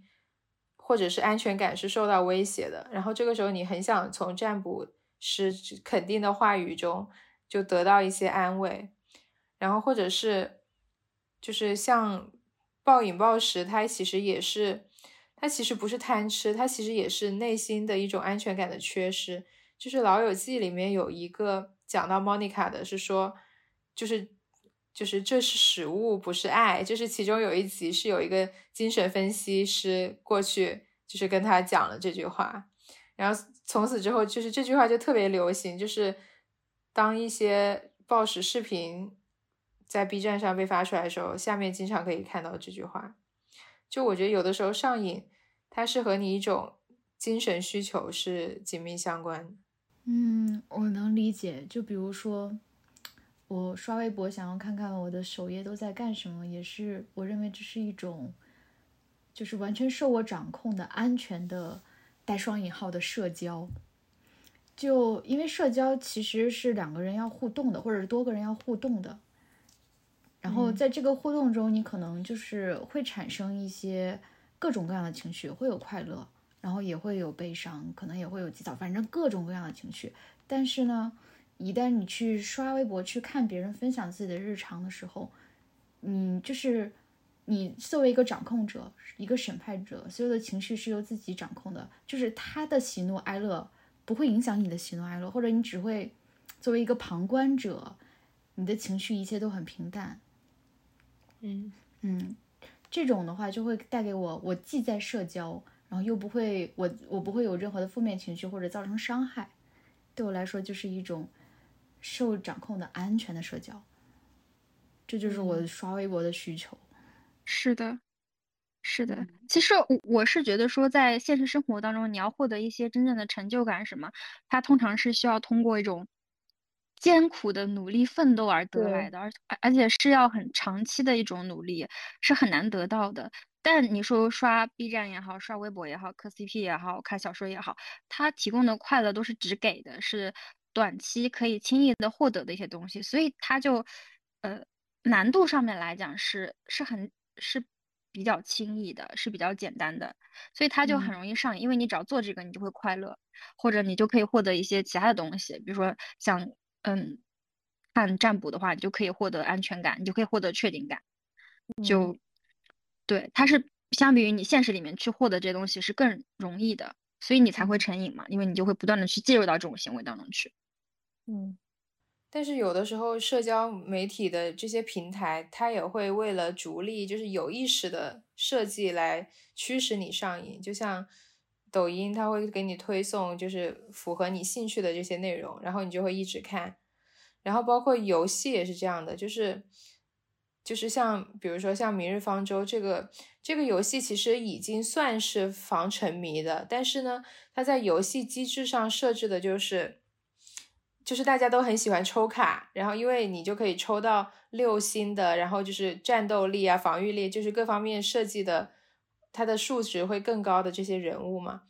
或者是安全感是受到威胁的，然后这个时候你很想从占卜是肯定的话语中就得到一些安慰，然后或者是就是像。暴饮暴食，它其实也是，它其实不是贪吃，它其实也是内心的一种安全感的缺失。就是《老友记》里面有一个讲到 Monica 的，是说，就是就是这是食物，不是爱。就是其中有一集是有一个精神分析师过去，就是跟他讲了这句话，然后从此之后，就是这句话就特别流行。就是当一些暴食视频。在 B 站上被发出来的时候，下面经常可以看到这句话。就我觉得有的时候上瘾，它是和你一种精神需求是紧密相关的。嗯，我能理解。就比如说，我刷微博想要看看我的首页都在干什么，也是我认为这是一种，就是完全受我掌控的安全的带双引号的社交。就因为社交其实是两个人要互动的，或者是多个人要互动的。然后在这个互动中，你可能就是会产生一些各种各样的情绪，会有快乐，然后也会有悲伤，可能也会有急躁，反正各种各样的情绪。但是呢，一旦你去刷微博，去看别人分享自己的日常的时候，你就是你作为一个掌控者，一个审判者，所有的情绪是由自己掌控的，就是他的喜怒哀乐不会影响你的喜怒哀乐，或者你只会作为一个旁观者，你的情绪一切都很平淡。嗯嗯，这种的话就会带给我，我既在社交，然后又不会，我我不会有任何的负面情绪或者造成伤害，对我来说就是一种受掌控的安全的社交。这就是我刷微博的需求。是的，是的。其实我我是觉得说，在现实生活当中，你要获得一些真正的成就感，什么，它通常是需要通过一种。艰苦的努力奋斗而得来的，而而且是要很长期的一种努力，是很难得到的。但你说刷 B 站也好，刷微博也好，磕 CP 也好，看小说也好，它提供的快乐都是只给的，是短期可以轻易的获得的一些东西，所以它就呃难度上面来讲是是很是比较轻易的，是比较简单的，所以它就很容易上瘾，因为你只要做这个，你就会快乐，或者你就可以获得一些其他的东西，比如说像。嗯，看占卜的话，你就可以获得安全感，你就可以获得确定感。就对，它是相比于你现实里面去获得这些东西是更容易的，所以你才会成瘾嘛，因为你就会不断的去介入到这种行为当中去。嗯，但是有的时候社交媒体的这些平台，它也会为了逐利，就是有意识的设计来驱使你上瘾，就像。抖音它会给你推送，就是符合你兴趣的这些内容，然后你就会一直看。然后包括游戏也是这样的，就是就是像比如说像《明日方舟》这个这个游戏，其实已经算是防沉迷的，但是呢，它在游戏机制上设置的就是就是大家都很喜欢抽卡，然后因为你就可以抽到六星的，然后就是战斗力啊、防御力，就是各方面设计的。它的数值会更高的这些人物嘛，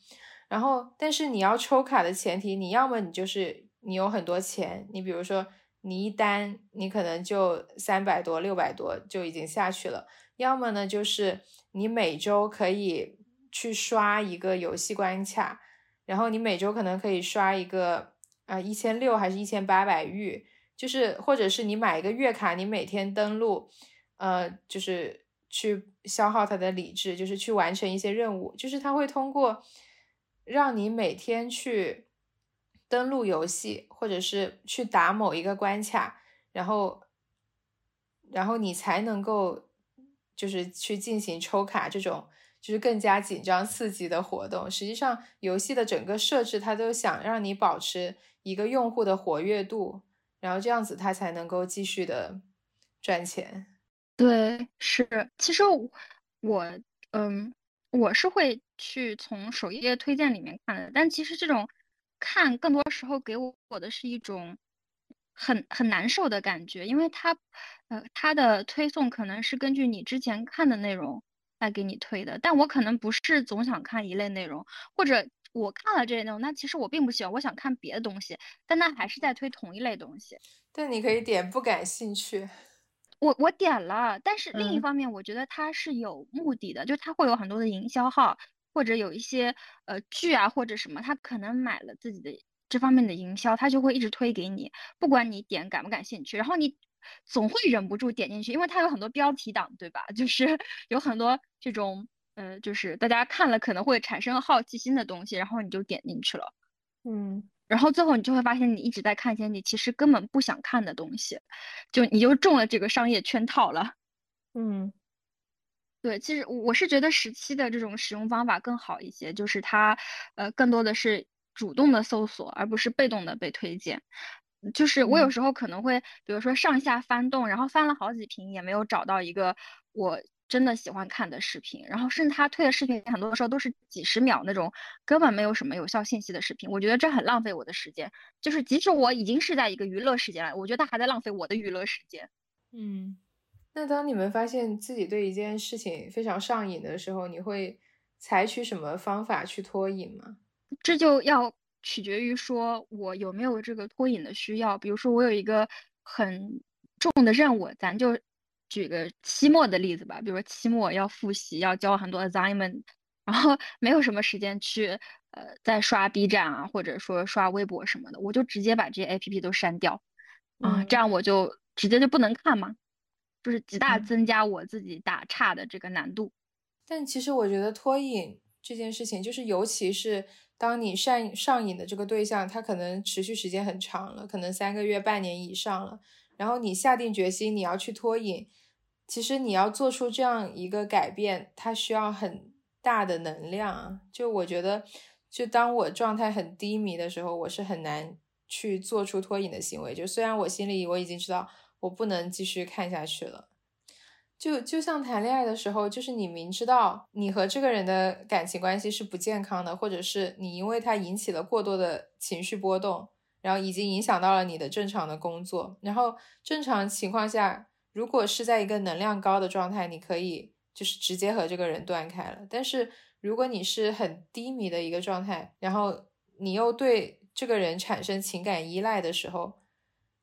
然后但是你要抽卡的前提，你要么你就是你有很多钱，你比如说你一单你可能就三百多六百多就已经下去了，要么呢就是你每周可以去刷一个游戏关卡，然后你每周可能可以刷一个啊一千六还是一千八百玉，就是或者是你买一个月卡，你每天登录，呃，就是去消耗它的理智，就是去完成一些任务，就是它会通过让你每天去登录游戏，或者是去打某一个关卡，然后然后你才能够。就是去进行抽卡这种，就是更加紧张刺激的活动。实际上，游戏的整个设置，它都想让你保持一个用户的活跃度，然后这样子它才能够继续的赚钱。对，是。其实我，嗯，我是会去从首页推荐里面看的，但其实这种看更多时候给我的是一种。很很难受的感觉，因为它，呃，它的推送可能是根据你之前看的内容来给你推的，但我可能不是总想看一类内容，或者我看了这类内容，那其实我并不喜欢，我想看别的东西，但它还是在推同一类东西。但你可以点不感兴趣，我我点了，但是另一方面，我觉得它是有目的的，就它会有很多的营销号，或者有一些呃剧啊或者什么，他可能买了自己的。这方面的营销，他就会一直推给你，不管你点感不感兴趣，然后你总会忍不住点进去，因为它有很多标题党，对吧？就是有很多这种，呃，就是大家看了可能会产生好奇心的东西，然后你就点进去了，嗯，然后最后你就会发现你一直在看一些你其实根本不想看的东西，就你就中了这个商业圈套了，嗯，对，其实我是觉得十七的这种使用方法更好一些，就是它，呃，更多的是。主动的搜索，而不是被动的被推荐。就是我有时候可能会，比如说上下翻动，然后翻了好几屏，也没有找到一个我真的喜欢看的视频。然后甚至他推的视频，很多时候都是几十秒那种，根本没有什么有效信息的视频。我觉得这很浪费我的时间。就是即使我已经是在一个娱乐时间了，我觉得他还在浪费我的娱乐时间。嗯，那当你们发现自己对一件事情非常上瘾的时候，你会采取什么方法去脱瘾吗？这就要取决于说我有没有这个脱瘾的需要。比如说我有一个很重的任务，咱就举个期末的例子吧。比如说期末要复习，要交很多 assignment，然后没有什么时间去呃再刷 B 站啊，或者说刷微博什么的，我就直接把这些 A P P 都删掉啊，这样我就直接就不能看嘛，就是极大增加我自己打岔的这个难度。但其实我觉得脱瘾这件事情，就是尤其是。当你上上瘾的这个对象，他可能持续时间很长了，可能三个月、半年以上了。然后你下定决心你要去脱瘾，其实你要做出这样一个改变，它需要很大的能量。就我觉得，就当我状态很低迷的时候，我是很难去做出脱瘾的行为。就虽然我心里我已经知道我不能继续看下去了。就就像谈恋爱的时候，就是你明知道你和这个人的感情关系是不健康的，或者是你因为他引起了过多的情绪波动，然后已经影响到了你的正常的工作。然后正常情况下，如果是在一个能量高的状态，你可以就是直接和这个人断开了。但是如果你是很低迷的一个状态，然后你又对这个人产生情感依赖的时候，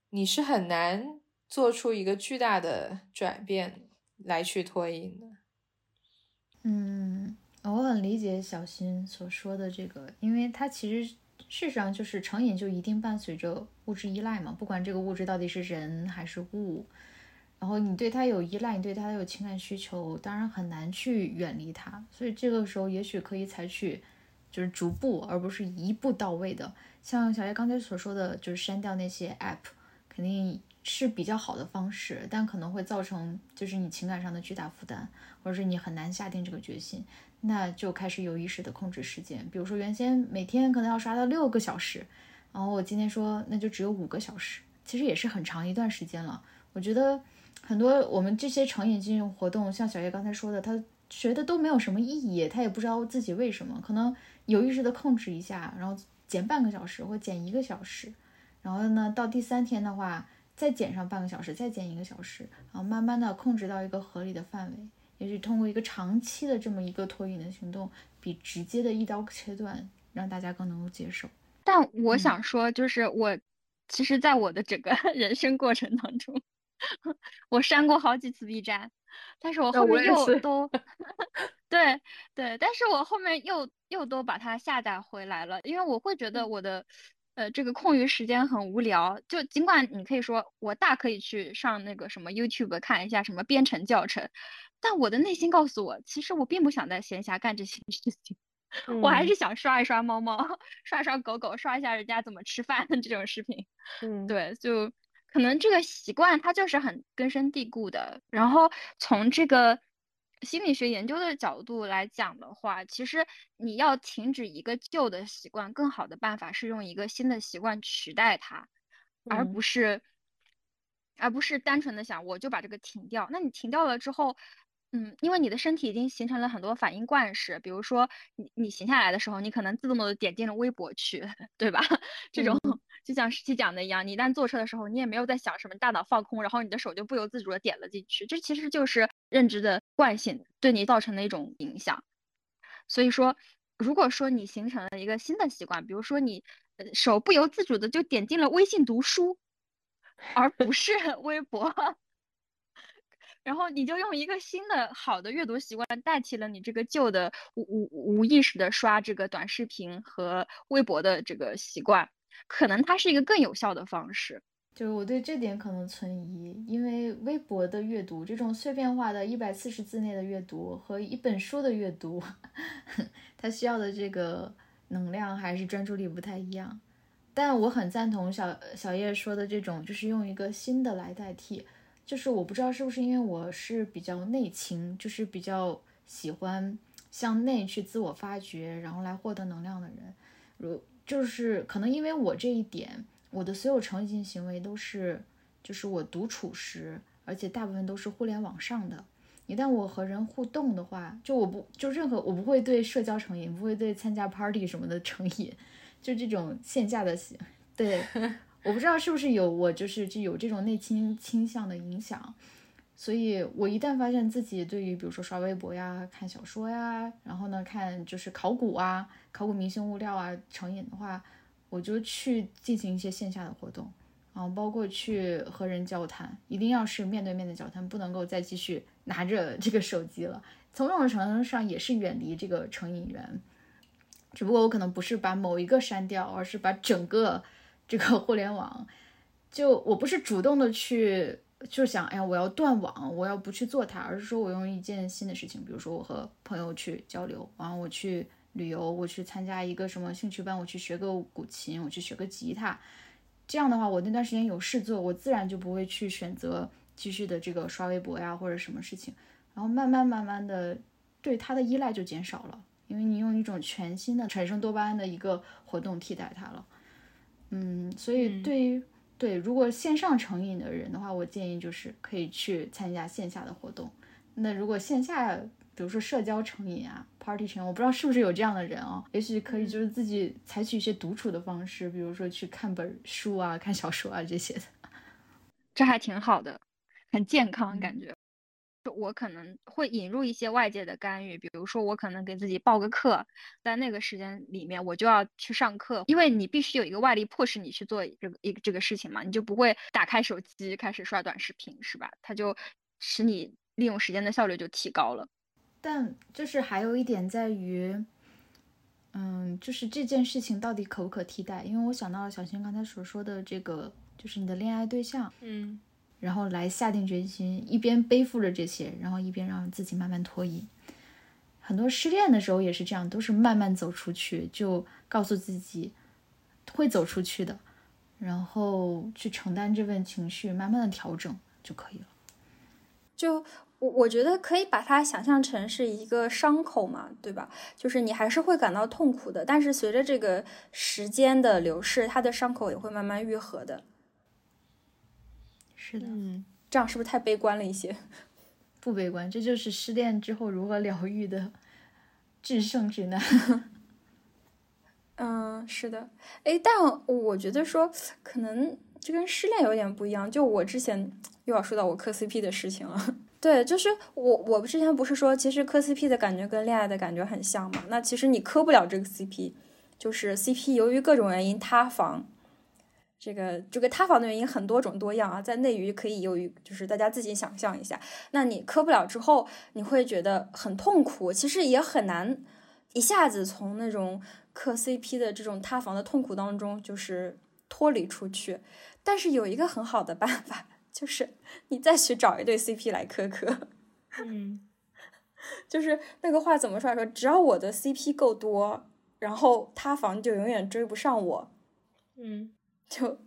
你是很难做出一个巨大的转变。来去脱瘾的，嗯，我很理解小新所说的这个，因为他其实事实上就是成瘾就一定伴随着物质依赖嘛，不管这个物质到底是人还是物，然后你对他有依赖，你对他有情感需求，当然很难去远离他，所以这个时候也许可以采取就是逐步而不是一步到位的，像小叶刚才所说的，就是删掉那些 app，肯定。是比较好的方式，但可能会造成就是你情感上的巨大负担，或者是你很难下定这个决心，那就开始有意识的控制时间。比如说原先每天可能要刷到六个小时，然后我今天说那就只有五个小时，其实也是很长一段时间了。我觉得很多我们这些成瘾进行活动，像小叶刚才说的，他觉得都没有什么意义，他也不知道自己为什么，可能有意识的控制一下，然后减半个小时或减一个小时，然后呢到第三天的话。再减上半个小时，再减一个小时，然后慢慢的控制到一个合理的范围。也许通过一个长期的这么一个脱瘾的行动，比直接的一刀切断让大家更能够接受。但我想说，就是我其实，在我的整个 人生过程当中，我删过好几次 B 站，但是我后面又都，对对，但是我后面又又都把它下载回来了，因为我会觉得我的呃这个空余时间很无聊，就尽管你可以说我大可以去上那个什么 YouTube 看一下什么编程教程，但我的内心告诉我，其实我并不想在闲暇干这些事情。我还是想刷一刷猫猫，刷刷狗狗，刷一下人家怎么吃饭的这种视频。嗯，对，就可能这个习惯它就是很根深蒂固的。然后从这个心理学研究的角度来讲的话，其实你要停止一个旧的习惯，更好的办法是用一个新的习惯取代它，而不是而不是单纯的想我就把这个停掉。那你停掉了之后。嗯，因为你的身体已经形成了很多反应惯式，比如说你你闲下来的时候，你可能自动的点进了微博去，对吧？这种就像十七讲的一样，你一旦坐车的时候，你也没有在想什么，大脑放空，然后你的手就不由自主的点了进去，这其实就是认知的惯性对你造成的一种影响。所以说，如果说你形成了一个新的习惯，比如说你手不由自主的就点进了微信读书，而不是 微博。然后你就用一个新的好的阅读习惯代替了你这个旧的无无无意识的刷这个短视频和微博的这个习惯，可能它是一个更有效的方式。就是我对这点可能存疑，因为微博的阅读这种碎片化的一百四十字内的阅读和一本书的阅读，它需要的这个能量还是专注力不太一样。但我很赞同小小叶说的这种，就是用一个新的来代替。就是我不知道是不是因为我是比较内倾，就是比较喜欢向内去自我发掘，然后来获得能量的人。如就是可能因为我这一点，我的所有成瘾性行为都是，就是我独处时，而且大部分都是互联网上的。一旦我和人互动的话，就我不就任何我不会对社交成瘾，不会对参加 party 什么的成瘾，就这种线下的行对。我不知道是不是有我就是就有这种内倾倾向的影响，所以我一旦发现自己对于比如说刷微博呀、看小说呀，然后呢看就是考古啊、考古明星物料啊成瘾的话，我就去进行一些线下的活动，然后包括去和人交谈，一定要是面对面的交谈，不能够再继续拿着这个手机了。从某种程度上也是远离这个成瘾源，只不过我可能不是把某一个删掉，而是把整个。这个互联网，就我不是主动的去，就想，哎呀，我要断网，我要不去做它，而是说我用一件新的事情，比如说我和朋友去交流，然后我去旅游，我去参加一个什么兴趣班，我去学个古琴，我去学个吉他，这样的话，我那段时间有事做，我自然就不会去选择继续的这个刷微博呀或者什么事情，然后慢慢慢慢的对它的依赖就减少了，因为你用一种全新的产生多巴胺的一个活动替代它了。嗯，所以对于对如果线上成瘾的人的话，我建议就是可以去参加线下的活动。那如果线下，比如说社交成瘾啊，party 成，我不知道是不是有这样的人啊，也许可以就是自己采取一些独处的方式，比如说去看本书啊、看小说啊这些的，这还挺好的，很健康感觉。我可能会引入一些外界的干预，比如说我可能给自己报个课，在那个时间里面我就要去上课，因为你必须有一个外力迫使你去做这个一个这个事情嘛，你就不会打开手机开始刷短视频，是吧？它就使你利用时间的效率就提高了。但就是还有一点在于，嗯，就是这件事情到底可不可替代？因为我想到了小新刚才所说的这个，就是你的恋爱对象，嗯。然后来下定决心，一边背负着这些，然后一边让自己慢慢脱衣。很多失恋的时候也是这样，都是慢慢走出去，就告诉自己会走出去的，然后去承担这份情绪，慢慢的调整就可以了。就我我觉得可以把它想象成是一个伤口嘛，对吧？就是你还是会感到痛苦的，但是随着这个时间的流逝，它的伤口也会慢慢愈合的。是的，嗯，这样是不是太悲观了一些？不悲观，这就是失恋之后如何疗愈的制胜之难。嗯，是的，哎，但我觉得说可能这跟失恋有点不一样。就我之前又要说到我磕 CP 的事情了。对，就是我我之前不是说，其实磕 CP 的感觉跟恋爱的感觉很像嘛？那其实你磕不了这个 CP，就是 CP 由于各种原因塌房。这个这个塌房的原因很多种多样啊，在内娱可以有于就是大家自己想象一下。那你磕不了之后，你会觉得很痛苦，其实也很难一下子从那种磕 CP 的这种塌房的痛苦当中就是脱离出去。但是有一个很好的办法，就是你再去找一对 CP 来磕磕。嗯，就是那个话怎么说来说？只要我的 CP 够多，然后塌房就永远追不上我。嗯。就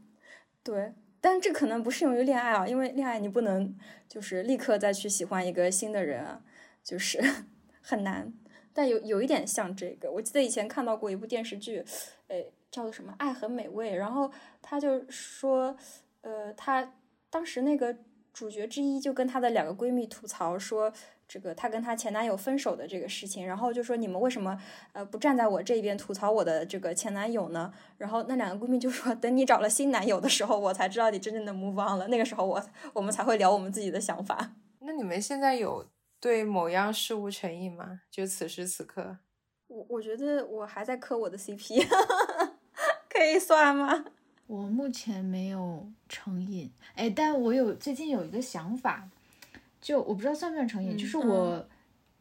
对，但这可能不适用于恋爱啊，因为恋爱你不能就是立刻再去喜欢一个新的人啊，就是 很难。但有有一点像这个，我记得以前看到过一部电视剧，哎，叫做什么《爱很美味》，然后他就说，呃，他当时那个主角之一就跟她的两个闺蜜吐槽说。这个她跟她前男友分手的这个事情，然后就说你们为什么呃不站在我这边吐槽我的这个前男友呢？然后那两个闺蜜就说 等你找了新男友的时候，我才知道你真正的 move on 了，那个时候我我们才会聊我们自己的想法。那你们现在有对某样事物成瘾吗？就此时此刻，我我觉得我还在磕我的 CP，可以算吗？我目前没有成瘾，哎，但我有最近有一个想法。就我不知道算不算成瘾，就是我，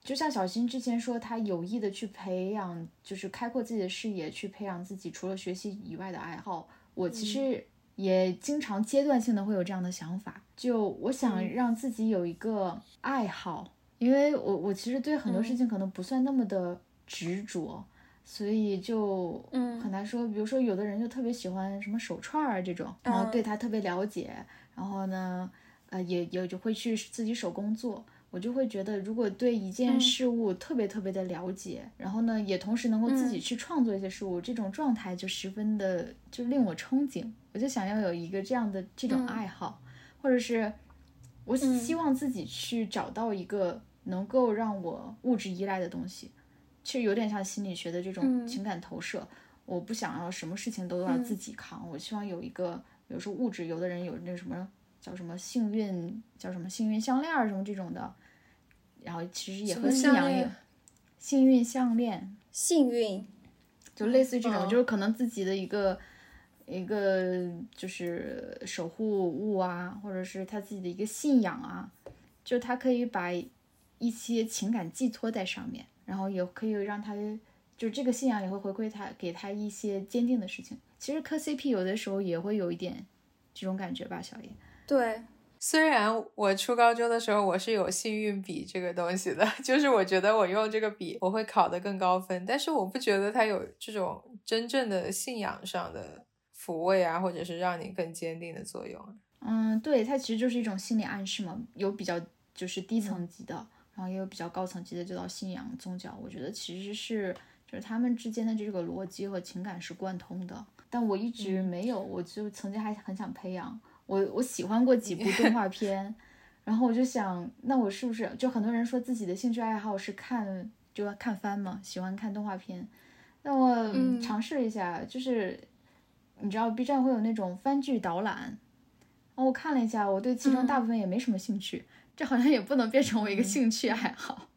就像小新之前说，他有意的去培养，就是开阔自己的视野，去培养自己除了学习以外的爱好。我其实也经常阶段性的会有这样的想法，就我想让自己有一个爱好，因为我我其实对很多事情可能不算那么的执着，所以就很难说。比如说有的人就特别喜欢什么手串儿这种，然后对他特别了解，然后呢。呃，也也就会去自己手工做，我就会觉得，如果对一件事物特别特别的了解，然后呢，也同时能够自己去创作一些事物，这种状态就十分的就令我憧憬。我就想要有一个这样的这种爱好，或者是我希望自己去找到一个能够让我物质依赖的东西，其实有点像心理学的这种情感投射。我不想要什么事情都要自己扛，我希望有一个，比如说物质，有的人有那什么。叫什么幸运？叫什么幸运项链儿什么这种的，然后其实也和信仰有幸运项链，幸运，就类似于这种，就是可能自己的一个一个就是守护物啊，或者是他自己的一个信仰啊，就他可以把一些情感寄托在上面，然后也可以让他就这个信仰也会回馈他，给他一些坚定的事情。其实磕 CP 有的时候也会有一点这种感觉吧，小叶。对，虽然我初高中的时候我是有幸运笔这个东西的，就是我觉得我用这个笔我会考得更高分，但是我不觉得它有这种真正的信仰上的抚慰啊，或者是让你更坚定的作用。嗯，对，它其实就是一种心理暗示嘛，有比较就是低层级的，然后也有比较高层级的，就到信仰宗教。我觉得其实是就是他们之间的这个逻辑和情感是贯通的，但我一直没有，我就曾经还很想培养。我我喜欢过几部 动画片，然后我就想，那我是不是就很多人说自己的兴趣爱好是看就要看番嘛，喜欢看动画片，那我尝试一下，就是你知道 B 站会有那种番剧导览，然后我看了一下，我对其中大部分也没什么兴趣，这好像也不能变成我一个兴趣爱好。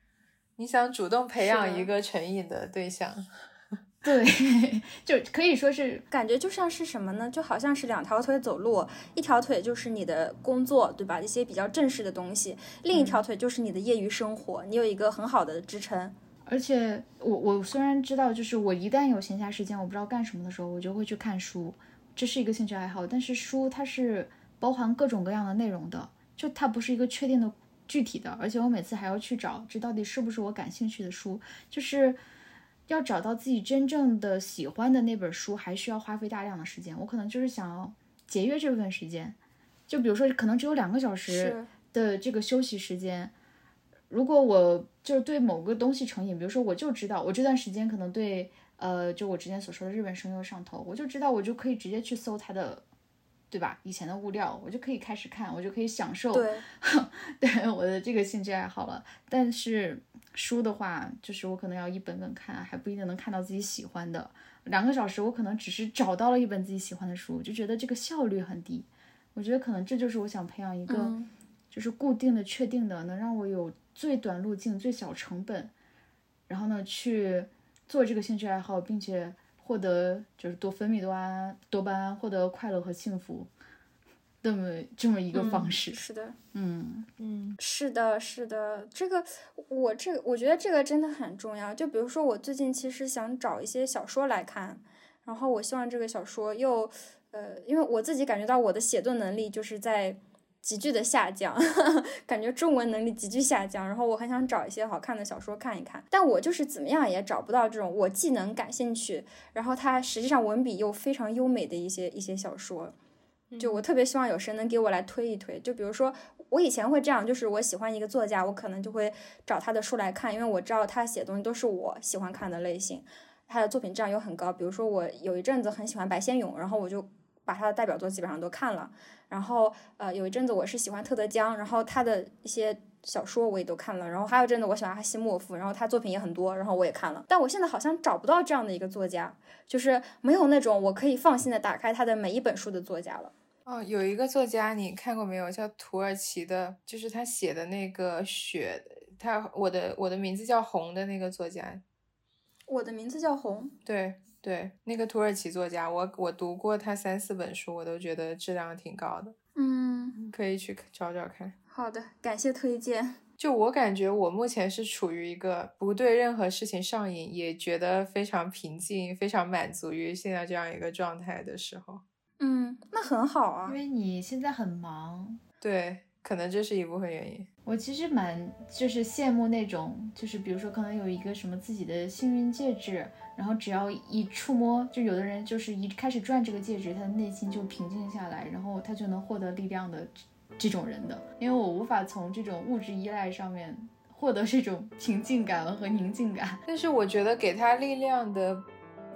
你想主动培养一个成瘾的对象？对，就可以说是感觉就像是什么呢？就好像是两条腿走路，一条腿就是你的工作，对吧？一些比较正式的东西，另一条腿就是你的业余生活，你有一个很好的支撑。而且我我虽然知道，就是我一旦有闲暇时间，我不知道干什么的时候，我就会去看书，这是一个兴趣爱好。但是书它是包含各种各样的内容的，就它不是一个确定的具体的，而且我每次还要去找这到底是不是我感兴趣的书，就是。要找到自己真正的喜欢的那本书，还需要花费大量的时间。我可能就是想要节约这部分时间，就比如说，可能只有两个小时的这个休息时间。如果我就是对某个东西成瘾，比如说，我就知道我这段时间可能对呃，就我之前所说的日本声优上头，我就知道我就可以直接去搜他的，对吧？以前的物料，我就可以开始看，我就可以享受对 对我的这个兴趣爱好了。但是。书的话，就是我可能要一本本看，还不一定能看到自己喜欢的。两个小时，我可能只是找到了一本自己喜欢的书，就觉得这个效率很低。我觉得可能这就是我想培养一个，就是固定的、确定的，能让我有最短路径、最小成本，然后呢去做这个兴趣爱好，并且。获得就是多分泌多巴胺，多巴胺获得快乐和幸福，那么这么一个方式。是的，嗯嗯是的，是的，这个我这个我觉得这个真的很重要。就比如说，我最近其实想找一些小说来看，然后我希望这个小说又呃，因为我自己感觉到我的写作能力就是在急剧的下降，感觉中文能力急剧下降，然后我很想找一些好看的小说看一看，但我就是怎么样也找不到这种我既能感兴趣，然后它实际上文笔又非常优美的一些一些小说。就我特别希望有谁能给我来推一推，就比如说我以前会这样，就是我喜欢一个作家，我可能就会找他的书来看，因为我知道他写东西都是我喜欢看的类型，他的作品质量又很高。比如说我有一阵子很喜欢白先勇，然后我就把他的代表作基本上都看了。然后呃有一阵子我是喜欢特德·江，然后他的一些小说我也都看了。然后还有一阵子我喜欢阿西莫夫，然后他作品也很多，然后我也看了。但我现在好像找不到这样的一个作家，就是没有那种我可以放心的打开他的每一本书的作家了。哦，有一个作家你看过没有？叫土耳其的，就是他写的那个雪，他我的我的名字叫红的那个作家。我的名字叫红。对对，那个土耳其作家，我我读过他三四本书，我都觉得质量挺高的，嗯，可以去找找看。好的，感谢推荐。就我感觉，我目前是处于一个不对任何事情上瘾，也觉得非常平静、非常满足于现在这样一个状态的时候。嗯，那很好啊因。为你现在很忙，对，可能这是一部分原因。我其实蛮就是羡慕那种，就是比如说可能有一个什么自己的幸运戒指，然后只要一触摸，就有的人就是一开始转这个戒指，他的内心就平静下来，然后他就能获得力量的这这种人的。因为我无法从这种物质依赖上面获得这种平静感和宁静感。但是我觉得给他力量的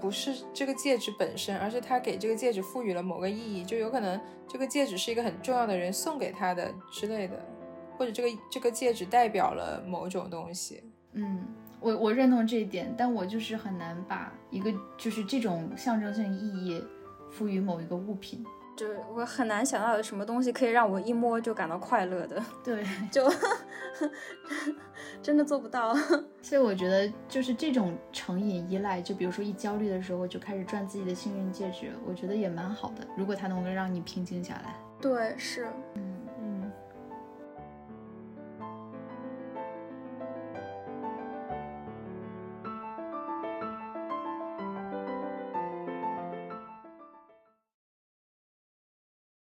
不是这个戒指本身，而是他给这个戒指赋予了某个意义，就有可能这个戒指是一个很重要的人送给他的之类的，或者这个这个戒指代表了某种东西。嗯，我我认同这一点，但我就是很难把一个就是这种象征性意义赋予某一个物品。就是我很难想到有什么东西可以让我一摸就感到快乐的，对，就 真的做不到。所以我觉得就是这种成瘾依赖，就比如说一焦虑的时候就开始转自己的幸运戒指，我觉得也蛮好的。如果它能够让你平静下来，对，是，嗯，